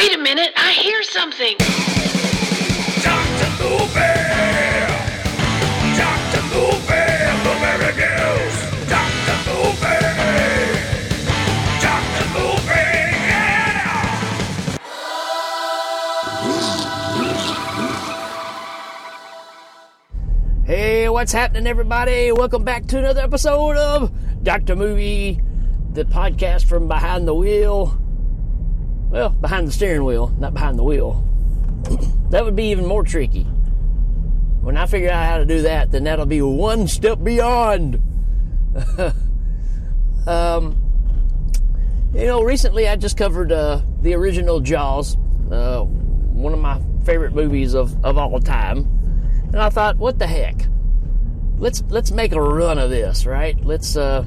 Wait a minute, I hear something. Dr. Dr. Dr. Dr. Yeah! Hey, what's happening, everybody? Welcome back to another episode of Dr. Movie, the podcast from behind the wheel. Well, behind the steering wheel, not behind the wheel. that would be even more tricky. When I figure out how to do that, then that'll be one step beyond. um, you know, recently I just covered uh, the original Jaws, uh, one of my favorite movies of, of all time. And I thought, what the heck? Let's let's make a run of this, right? Let's uh,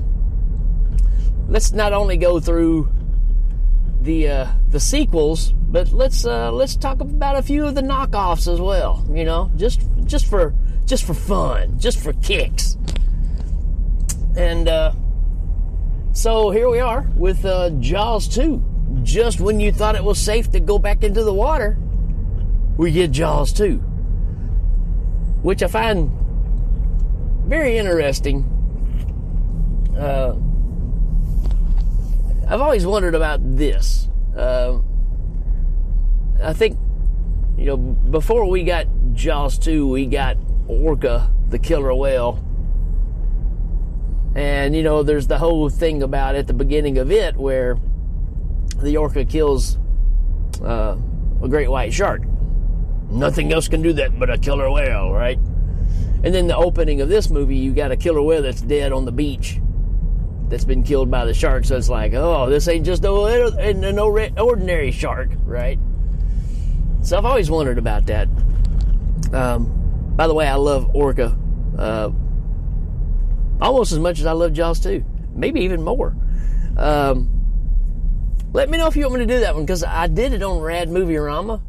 let's not only go through the uh, the sequels, but let's uh, let's talk about a few of the knockoffs as well. You know, just just for just for fun, just for kicks. And uh, so here we are with uh, Jaws 2. Just when you thought it was safe to go back into the water, we get Jaws 2 which I find very interesting. Uh, I've always wondered about this. Uh, I think, you know, before we got Jaws 2, we got Orca, the killer whale. And, you know, there's the whole thing about at the beginning of it where the orca kills uh, a great white shark. Nothing else can do that but a killer whale, right? And then the opening of this movie, you got a killer whale that's dead on the beach, that's been killed by the shark. So it's like, oh, this ain't just no no ordinary shark, right? So I've always wondered about that. Um, by the way, I love Orca uh, almost as much as I love Jaws 2, maybe even more. Um, let me know if you want me to do that one because I did it on Rad Movie Rama.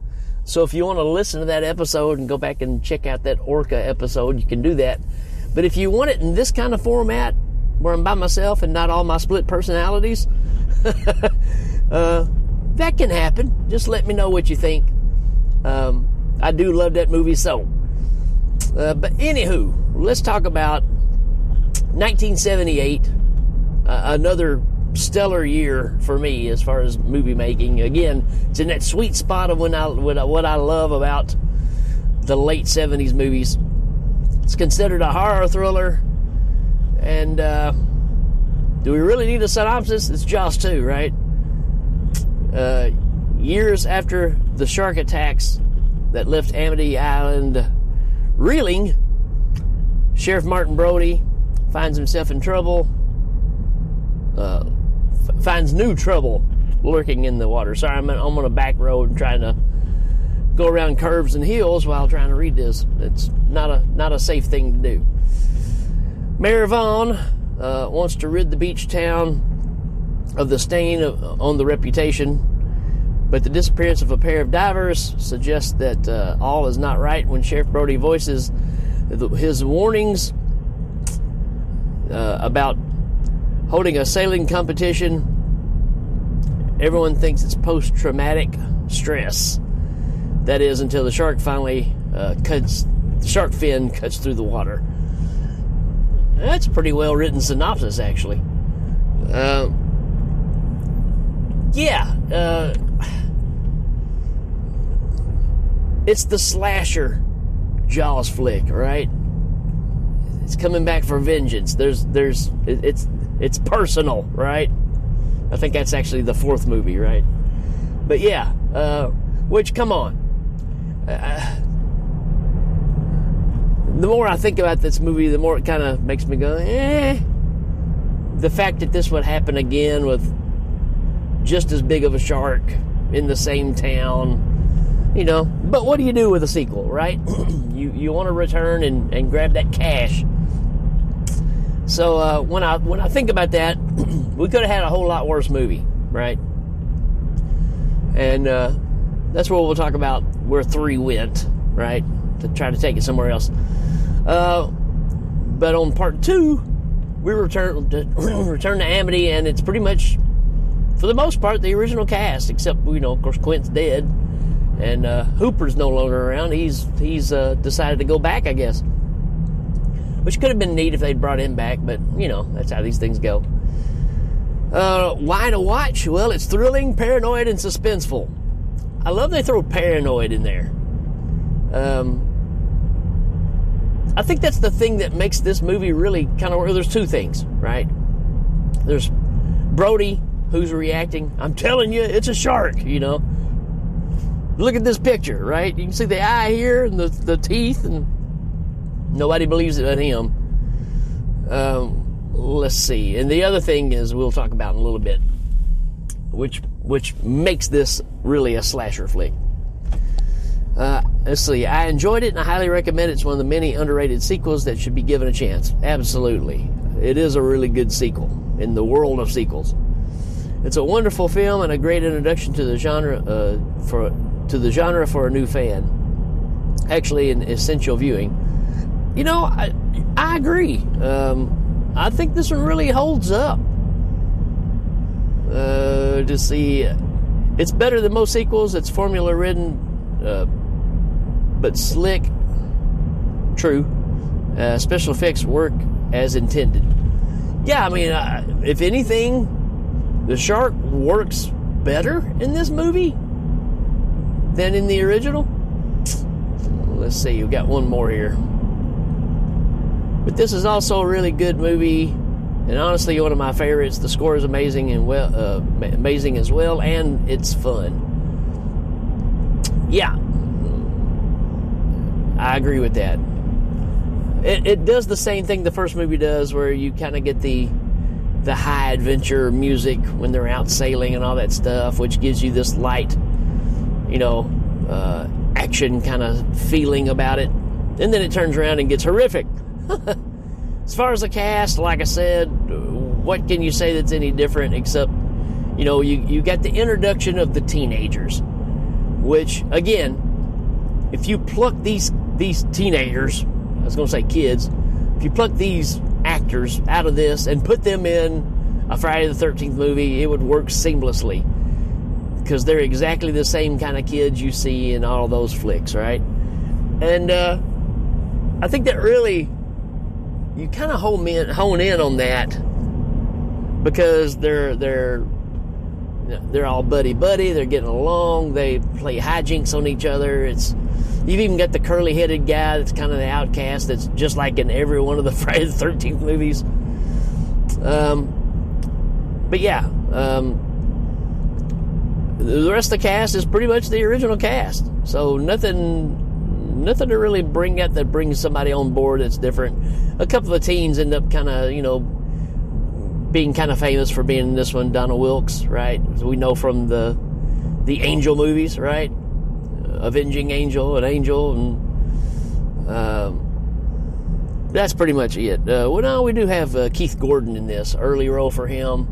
So if you want to listen to that episode and go back and check out that Orca episode, you can do that. But if you want it in this kind of format, where I'm by myself and not all my split personalities, uh, that can happen. Just let me know what you think. Um, I do love that movie so. Uh, but anywho, let's talk about 1978, uh, another stellar year for me as far as movie making. Again, it's in that sweet spot of when I what I love about the late '70s movies. It's considered a horror thriller, and uh, do we really need a synopsis? It's Jaws 2, right? Uh, years after the shark attacks that left Amity Island reeling, Sheriff Martin Brody finds himself in trouble. Uh, finds new trouble lurking in the water. Sorry, I'm, I'm on a back road and trying to go around curves and hills while trying to read this. It's not a not a safe thing to do. Mayor Vaughn uh, wants to rid the beach town of the stain of, on the reputation, but the disappearance of a pair of divers suggests that uh, all is not right when Sheriff Brody voices his warnings uh, about holding a sailing competition. Everyone thinks it's post traumatic stress. That is until the shark finally uh, cuts, the shark fin cuts through the water. That's a pretty well written synopsis, actually. Uh, yeah, uh, it's the slasher Jaws flick, right? It's coming back for vengeance. There's, there's, it's it's personal, right? I think that's actually the fourth movie, right? But yeah, uh, which come on. Uh, the more I think about this movie, the more it kind of makes me go, eh. The fact that this would happen again with just as big of a shark in the same town, you know. But what do you do with a sequel, right? you you want to return and, and grab that cash so uh, when I when I think about that, we could have had a whole lot worse movie, right? And uh, that's where we'll talk about where three went, right? To try to take it somewhere else. Uh, but on part two, we return to return to Amity, and it's pretty much for the most part, the original cast, except you know, of course, Quint's dead, and uh, Hooper's no longer around. He's he's uh, decided to go back, I guess, which could have been neat if they'd brought him back, but you know, that's how these things go. Uh, why to watch? Well, it's thrilling, paranoid, and suspenseful. I love they throw paranoid in there. Um, I think that's the thing that makes this movie really kind of. There's two things, right? There's Brody who's reacting. I'm telling you, it's a shark. You know, look at this picture, right? You can see the eye here and the the teeth, and nobody believes it but him. Um, let's see. And the other thing is, we'll talk about in a little bit, which which makes this really a slasher flick. Uh, let's see. I enjoyed it and I highly recommend it. It's one of the many underrated sequels that should be given a chance. Absolutely. It is a really good sequel in the world of sequels. It's a wonderful film and a great introduction to the genre uh, for to the genre for a new fan. Actually, an essential viewing. You know, I, I agree. Um, I think this one really holds up. Uh, to see, it's better than most sequels. It's formula ridden. Uh, but slick. True. Uh, special effects work as intended. Yeah, I mean, uh, if anything, the shark works better in this movie than in the original. Let's see, we've got one more here. But this is also a really good movie, and honestly, one of my favorites. The score is amazing and well, uh, amazing as well, and it's fun. Yeah, I agree with that. It, it does the same thing the first movie does, where you kind of get the the high adventure music when they're out sailing and all that stuff, which gives you this light, you know, uh, action kind of feeling about it. And then it turns around and gets horrific. as far as the cast, like I said, what can you say that's any different except, you know, you, you got the introduction of the teenagers, which, again, if you pluck these these teenagers, I was going to say kids, if you pluck these actors out of this and put them in a Friday the 13th movie, it would work seamlessly. Because they're exactly the same kind of kids you see in all those flicks, right? And uh, I think that really, you kind of hone in, hone in on that because they're they're they're all buddy buddy. They're getting along. They play hijinks on each other. It's You've even got the curly headed guy that's kind of the outcast that's just like in every one of the Friday the 13th movies. Um, but yeah, um, the rest of the cast is pretty much the original cast. So nothing, nothing to really bring out that brings somebody on board that's different. A couple of teens end up kind of, you know, being kind of famous for being in this one. Donna Wilkes, right? As we know from the the Angel movies, right? Avenging angel, an angel, and um, that's pretty much it. Uh, well, no, we do have uh, Keith Gordon in this early role for him,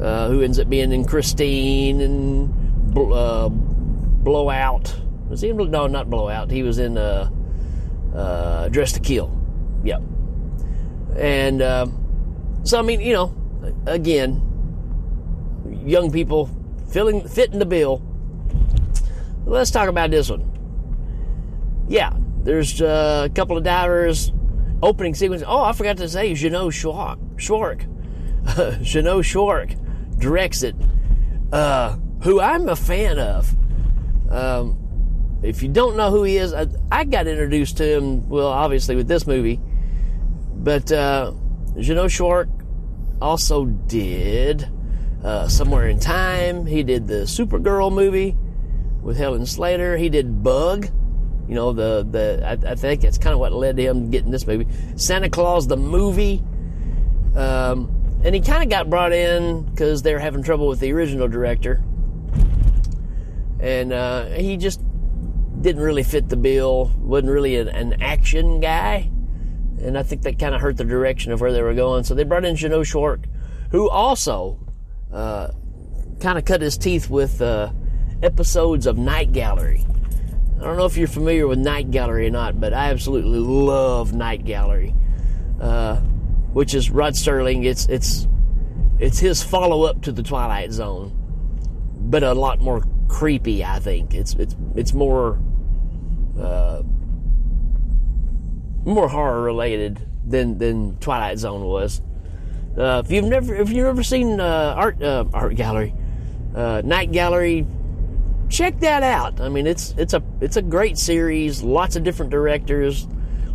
uh, who ends up being in Christine and uh, Blowout. Was he in? No, not Blowout. He was in uh, Dressed to Kill. Yep. And so, I mean, you know, again, young people filling fitting the bill let's talk about this one. Yeah, there's uh, a couple of divers opening sequence. Oh, I forgot to say, Jeannot Szwarc, Szwarc, Jeannot Szwarc directs it, uh, who I'm a fan of. Um, if you don't know who he is, I, I, got introduced to him, well, obviously with this movie, but uh, Jeannot Szwarc also did uh, Somewhere in Time. He did the Supergirl movie with Helen Slater. He did Bug. You know, the, the I, I think that's kind of what led to him getting this movie. Santa Claus, the movie. Um, and he kind of got brought in because they were having trouble with the original director. And uh, he just didn't really fit the bill, wasn't really an, an action guy. And I think that kind of hurt the direction of where they were going. So they brought in Jeannot Szwarc, who also uh, kind of cut his teeth with uh, episodes of Night Gallery. I don't know if you're familiar with Night Gallery or not, but I absolutely love Night Gallery, uh, which is Rod Serling. It's it's it's his follow up to the Twilight Zone, but a lot more creepy. I think it's it's it's more uh, more horror related than than Twilight Zone was. Uh, if you've never if you've ever seen uh, art uh, art gallery, uh, night gallery, check that out. I mean, it's it's a it's a great series. Lots of different directors,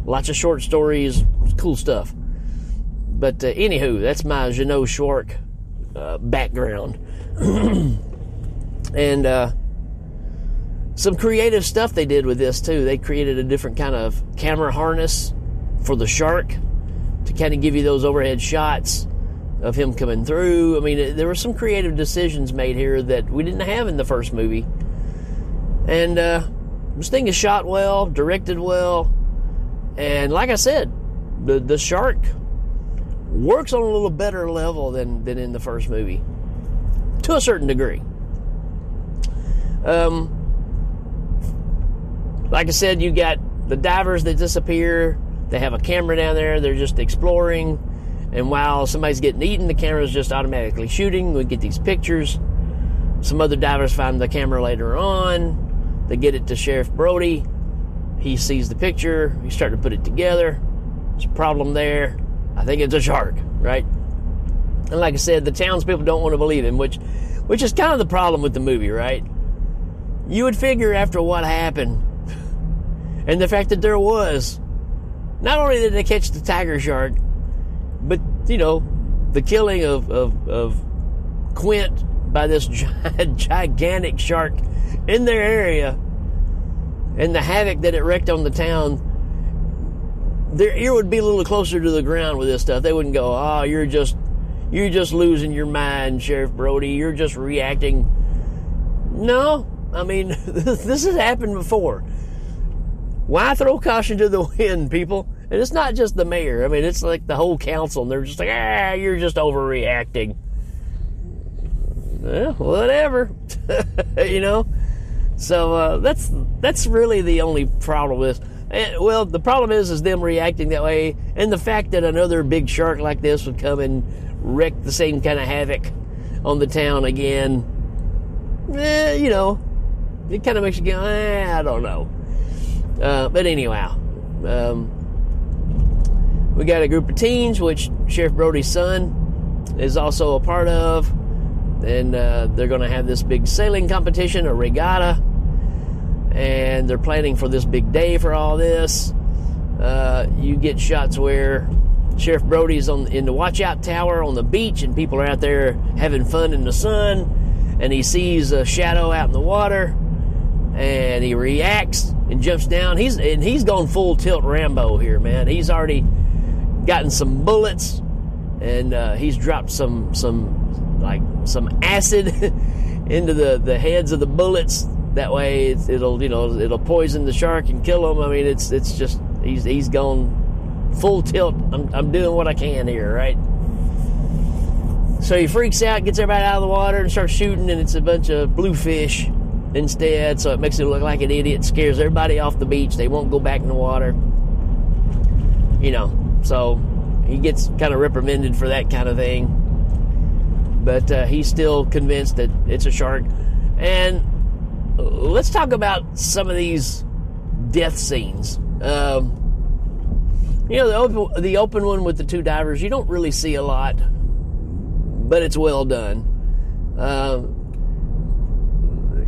lots of short stories, cool stuff. But uh, anywho, that's my Jeannot Szwarc uh, background, and uh, some creative stuff they did with this too. They created a different kind of camera harness for the shark to kind of give you those overhead shots of him coming through. I mean, there were some creative decisions made here that we didn't have in the first movie. And uh, this thing is shot well, directed well, and like I said, the the shark works on a little better level than than in the first movie, to a certain degree. Um, like I said, you got the divers that disappear. They have a camera down there. They're just exploring. And while somebody's getting eaten, the camera's just automatically shooting. We get these pictures. Some other divers find the camera later on. They get it to Sheriff Brody. He sees the picture. He's starting to put it together. There's a problem there. I think it's a shark, right? And like I said, the townspeople don't want to believe him, which, which is kind of the problem with the movie, right? You would figure after what happened, and the fact that there was, not only did they catch the tiger shark, but you know, the killing of of, of Quint by this gigantic shark in their area, and the havoc that it wreaked on the town their ear would be a little closer to the ground with this stuff. They wouldn't go, "Oh, you're just you're just losing your mind, Sheriff Brody. You're just reacting." No, I mean this has happened before. Why throw caution to the wind, people? And it's not just the mayor. I mean, it's like the whole council, and they're just like, "Ah, you're just overreacting." Well, whatever, you know. So uh, that's that's really the only problem with. And, well, the problem is, is them reacting that way, and the fact that another big shark like this would come and wreak the same kind of havoc on the town again. Eh, you know, it kind of makes you go, eh, I don't know. Uh, but anyhow, um, we got a group of teens, which Sheriff Brody's son is also a part of, and uh, they're going to have this big sailing competition, a regatta and they're planning for this big day for all this. Uh, you get shots where Sheriff Brody's on in the watch out tower on the beach, and people are out there having fun in the sun, and he sees a shadow out in the water, and he reacts and jumps down. He's and he's gone full tilt Rambo here, man. He's already gotten some bullets, and uh, he's dropped some some like some acid into the the heads of the bullets that way, it'll you know it'll poison the shark and kill him. I mean, it's it's just he's he's gone full tilt. I'm I'm doing what I can here, right? So he freaks out, gets everybody out of the water, and starts shooting, and it's a bunch of bluefish instead. So it makes it look like an idiot, scares everybody off the beach. They won't go back in the water. You know, so he gets kind of reprimanded for that kind of thing. But uh, he's still convinced that it's a shark. And let's talk about some of these death scenes. Um, you know, the open, the open one with the two divers, you don't really see a lot, but it's well done. Uh,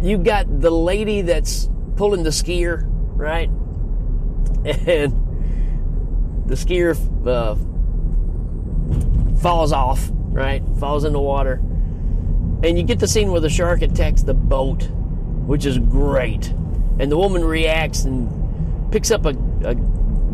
you got the lady that's pulling the skier, right? And the skier uh, falls off, right? Falls in the water. And you get the scene where the shark attacks the boat which is great. And the woman reacts and picks up a, a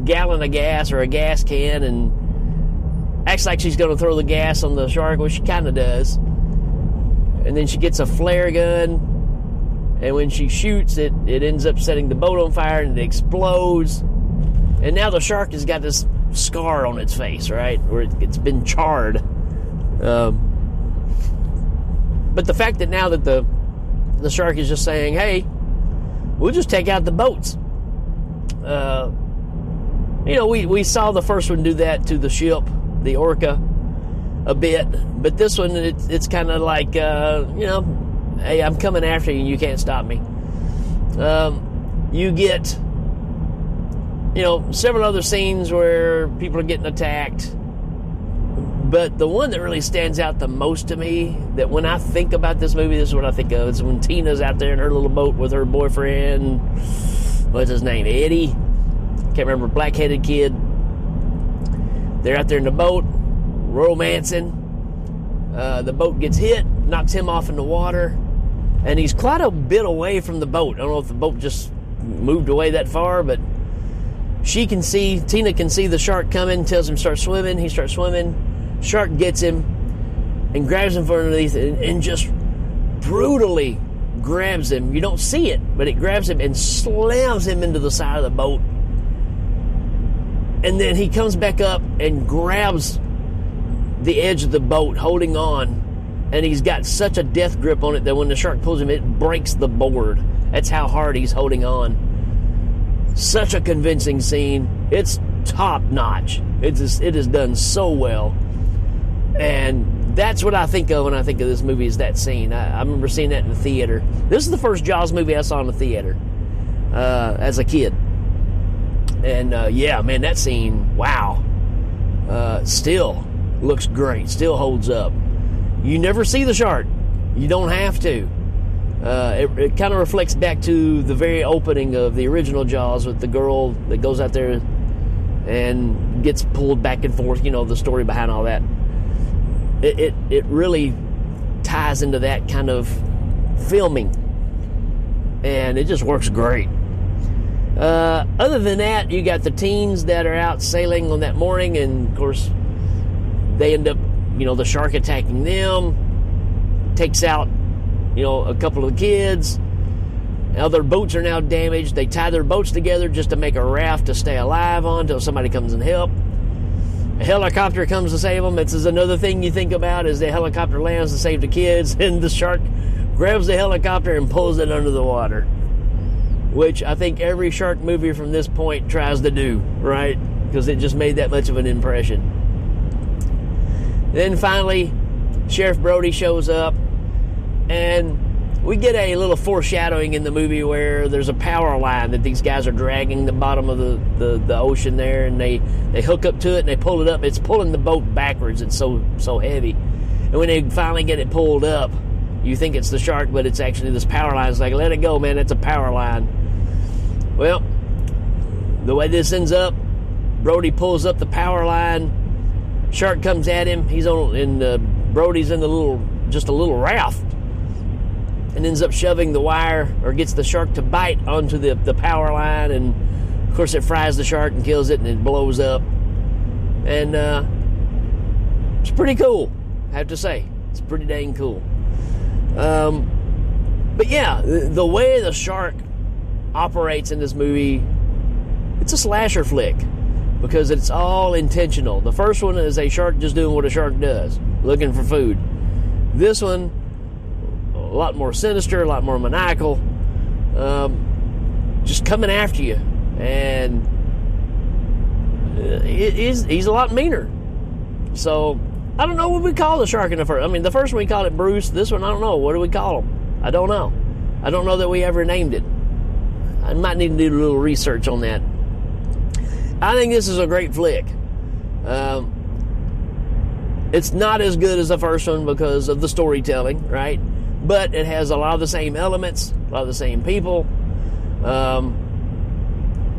gallon of gas or a gas can and acts like she's going to throw the gas on the shark, which she kind of does. And then she gets a flare gun, and when she shoots it, it ends up setting the boat on fire and it explodes. And now the shark has got this scar on its face, right? Where it's been charred. Um, but the fact that now that the the shark is just saying, hey, we'll just take out the boats. Uh, you know, we, we saw the first one do that to the ship, the Orca. a bit, but this one it's, it's kind of like uh, you know, hey, I'm coming after you, and you can't stop me. Um, you get you know several other scenes where people are getting attacked, but the one that really stands out the most to me, that when I think about this movie, this is what I think of. Is when Tina's out there in her little boat with her boyfriend. What's his name? Eddie. Can't remember. Black-headed kid. They're out there in the boat romancing. Uh, the boat gets hit, knocks him off in the water, and he's quite a bit away from the boat. I don't know if the boat just moved away that far, but she can see, Tina can see the shark coming, tells him start swimming. He starts swimming. Shark gets him and grabs him from underneath and, and just brutally grabs him. You don't see it, but it grabs him and slams him into the side of the boat. And then he comes back up and grabs the edge of the boat, holding on. And he's got such a death grip on it that when the shark pulls him, it breaks the board. That's how hard he's holding on. Such a convincing scene. It's top notch. It's just, it is done so well. And that's what I think of when I think of this movie is that scene. I, I remember seeing that in the theater. This is the first Jaws movie I saw in the theater uh, as a kid. And uh, yeah, man, that scene, wow. Uh, still looks great, still holds up. You never see the shark. You don't have to. Uh, it, it kind of reflects back to the very opening of the original Jaws with the girl that goes out there and gets pulled back and forth. You know the story behind all that. It it, it really ties into that kind of filming, and it just works great. Uh, other than that, you got the teens that are out sailing on that morning, and of course, they end up, you know, the shark attacking them, takes out, you know, a couple of kids. Now their boats are now damaged. They tie their boats together just to make a raft to stay alive on until somebody comes and help. Helicopter comes to save them. This is another thing you think about: is the helicopter lands to save the kids, and the shark grabs the helicopter and pulls it under the water which I think every shark movie from this point tries to do, right? Because it just made that much of an impression. Then finally, Sheriff Brody shows up, and we get a little foreshadowing in the movie where there's a power line that these guys are dragging the bottom of the, the, the ocean there, and they, they hook up to it and they pull it up. It's pulling the boat backwards, it's so, so heavy. And when they finally get it pulled up, you think it's the shark, but it's actually this power line. It's like, let it go, man. It's a power line. Well, the way this ends up, Brody pulls up the power line. Shark comes at him. He's on, and uh, Brody's in the little, just a little raft, and ends up shoving the wire or gets the shark to bite onto the the power line, and of course it fries the shark and kills it, and it blows up. And uh, it's pretty cool, I have to say. It's pretty dang cool. Um, but yeah, the, the way the shark operates in this movie, it's a slasher flick because it's all intentional. The first one is a shark just doing what a shark does, looking for food. This one, a lot more sinister, a lot more maniacal, um, just coming after you, and he's he's a lot meaner. So I don't know what we call the shark in the first. I mean, the first one we called it Bruce. This one I don't know. What do we call him? I don't know. I don't know that we ever named it. I might need to do a little research on that. I think this is a great flick. Um, it's not as good as the first one because of the storytelling, right? But it has a lot of the same elements, a lot of the same people. Um,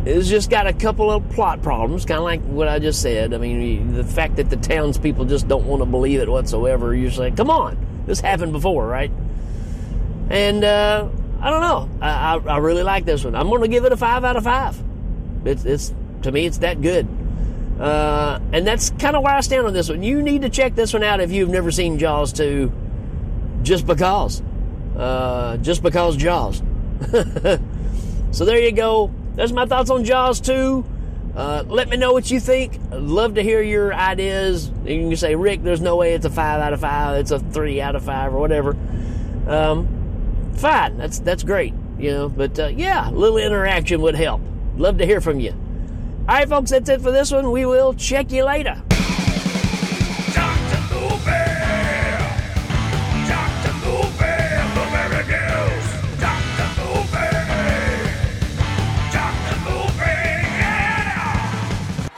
it's just got a couple of plot problems, kind of like what I just said. I mean, the fact that the townspeople just don't want to believe it whatsoever. You're like, come on, this happened before, right? And uh, I don't know. I, I, I, really like this one. I'm going to give it a five out of five. It's, it's to me, it's that good. Uh, and that's kind of where I stand on this one. You need to check this one out if you've never seen Jaws 2, just because. Uh, just because Jaws. so there you go. That's my thoughts on Jaws 2. Uh, let me know what you think. I'd love to hear your ideas. You can say, Rick, there's no way it's a 5 out of 5. It's a 3 out of 5 or whatever. Um, fine. That's, that's great. You know, but uh, yeah, a little interaction would help. Love to hear from you. All right, folks, that's it for this one. We will check you later.